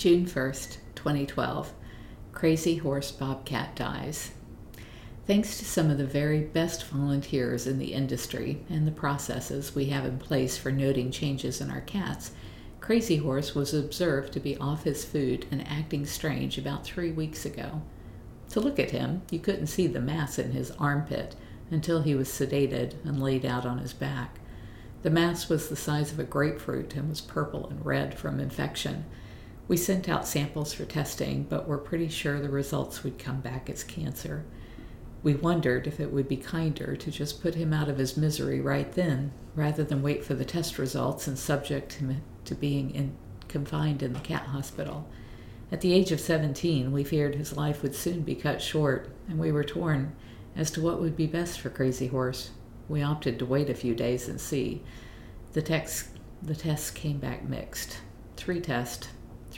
June 1st, 2012. Crazy Horse Bobcat dies. Thanks to some of the very best volunteers in the industry and the processes we have in place for noting changes in our cats, Crazy Horse was observed to be off his food and acting strange about three weeks ago. To look at him, you couldn't see the mass in his armpit until he was sedated and laid out on his back. The mass was the size of a grapefruit and was purple and red from infection. We sent out samples for testing, but were pretty sure the results would come back as cancer. We wondered if it would be kinder to just put him out of his misery right then, rather than wait for the test results and subject him to being in, confined in the cat hospital. At the age of 17, we feared his life would soon be cut short, and we were torn as to what would be best for Crazy Horse. We opted to wait a few days and see. The, text, the tests came back mixed. Three tests,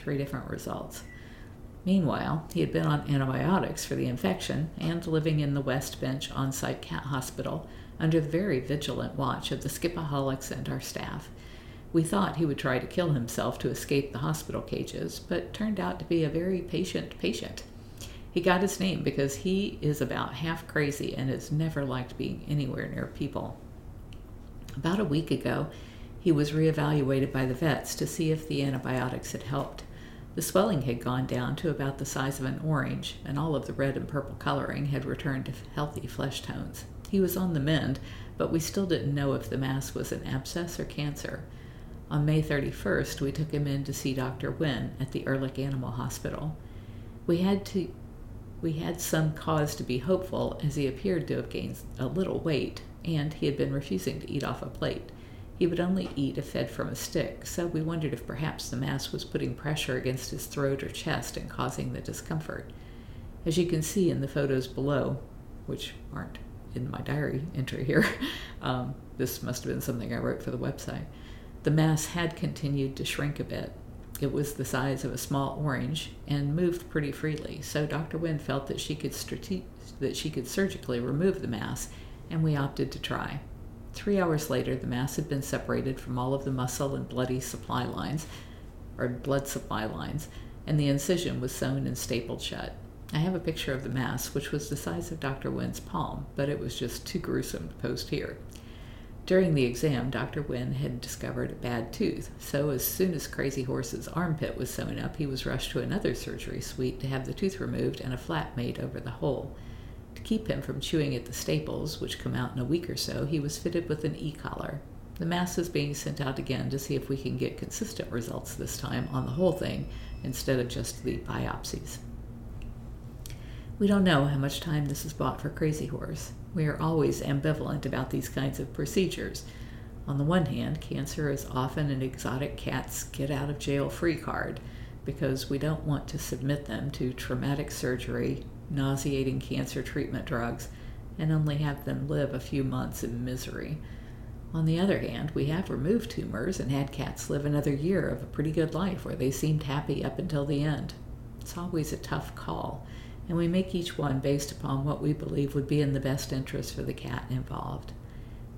three different results. Meanwhile, he had been on antibiotics for the infection and living in the West Bench on site cat hospital under the very vigilant watch of the skipaholics and our staff. We thought he would try to kill himself to escape the hospital cages, but turned out to be a very patient patient. He got his name because he is about half crazy and has never liked being anywhere near people. About a week ago, he was reevaluated by the vets to see if the antibiotics had helped. The swelling had gone down to about the size of an orange, and all of the red and purple coloring had returned to healthy flesh tones. He was on the mend, but we still didn't know if the mass was an abscess or cancer. On May 31st, we took him in to see Dr. Wynn at the Ehrlich Animal Hospital. We had to we had some cause to be hopeful as he appeared to have gained a little weight and he had been refusing to eat off a plate. He would only eat if fed from a stick, so we wondered if perhaps the mass was putting pressure against his throat or chest and causing the discomfort. As you can see in the photos below, which aren't in my diary entry here, um, this must have been something I wrote for the website, the mass had continued to shrink a bit, it was the size of a small orange and moved pretty freely, so Dr. Wynn felt that she could strate- that she could surgically remove the mass, and we opted to try. Three hours later, the mass had been separated from all of the muscle and bloody supply lines, or blood supply lines, and the incision was sewn and stapled shut. I have a picture of the mass, which was the size of Dr. Wynn's palm, but it was just too gruesome to post here. During the exam, Dr. Wynn had discovered a bad tooth, so as soon as Crazy Horse's armpit was sewn up, he was rushed to another surgery suite to have the tooth removed and a flap made over the hole. To keep him from chewing at the staples, which come out in a week or so, he was fitted with an e-collar. The mass is being sent out again to see if we can get consistent results this time on the whole thing instead of just the biopsies. We don't know how much time this has bought for Crazy Horse. We are always ambivalent about these kinds of procedures. On the one hand, cancer is often an exotic cat's get out of jail free card because we don't want to submit them to traumatic surgery, nauseating cancer treatment drugs, and only have them live a few months in misery. On the other hand, we have removed tumors and had cats live another year of a pretty good life where they seemed happy up until the end. It's always a tough call, and we make each one based upon what we believe would be in the best interest for the cat involved.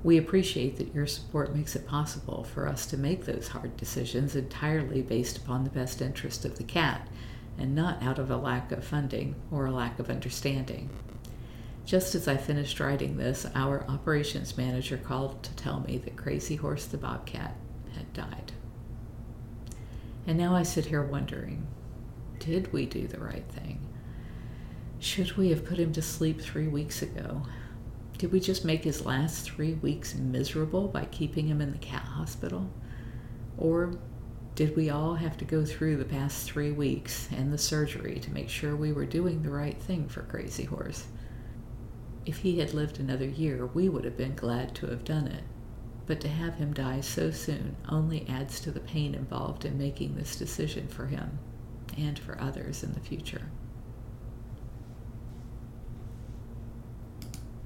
We appreciate that your support makes it possible for us to make those hard decisions entirely based upon the best interest of the cat and not out of a lack of funding or a lack of understanding. Just as I finished writing this, our operations manager called to tell me that Crazy Horse the Bobcat had died. And now I sit here wondering did we do the right thing? Should we have put him to sleep three weeks ago? Did we just make his last three weeks miserable by keeping him in the cat hospital? Or did we all have to go through the past three weeks and the surgery to make sure we were doing the right thing for Crazy Horse? If he had lived another year, we would have been glad to have done it. But to have him die so soon only adds to the pain involved in making this decision for him and for others in the future.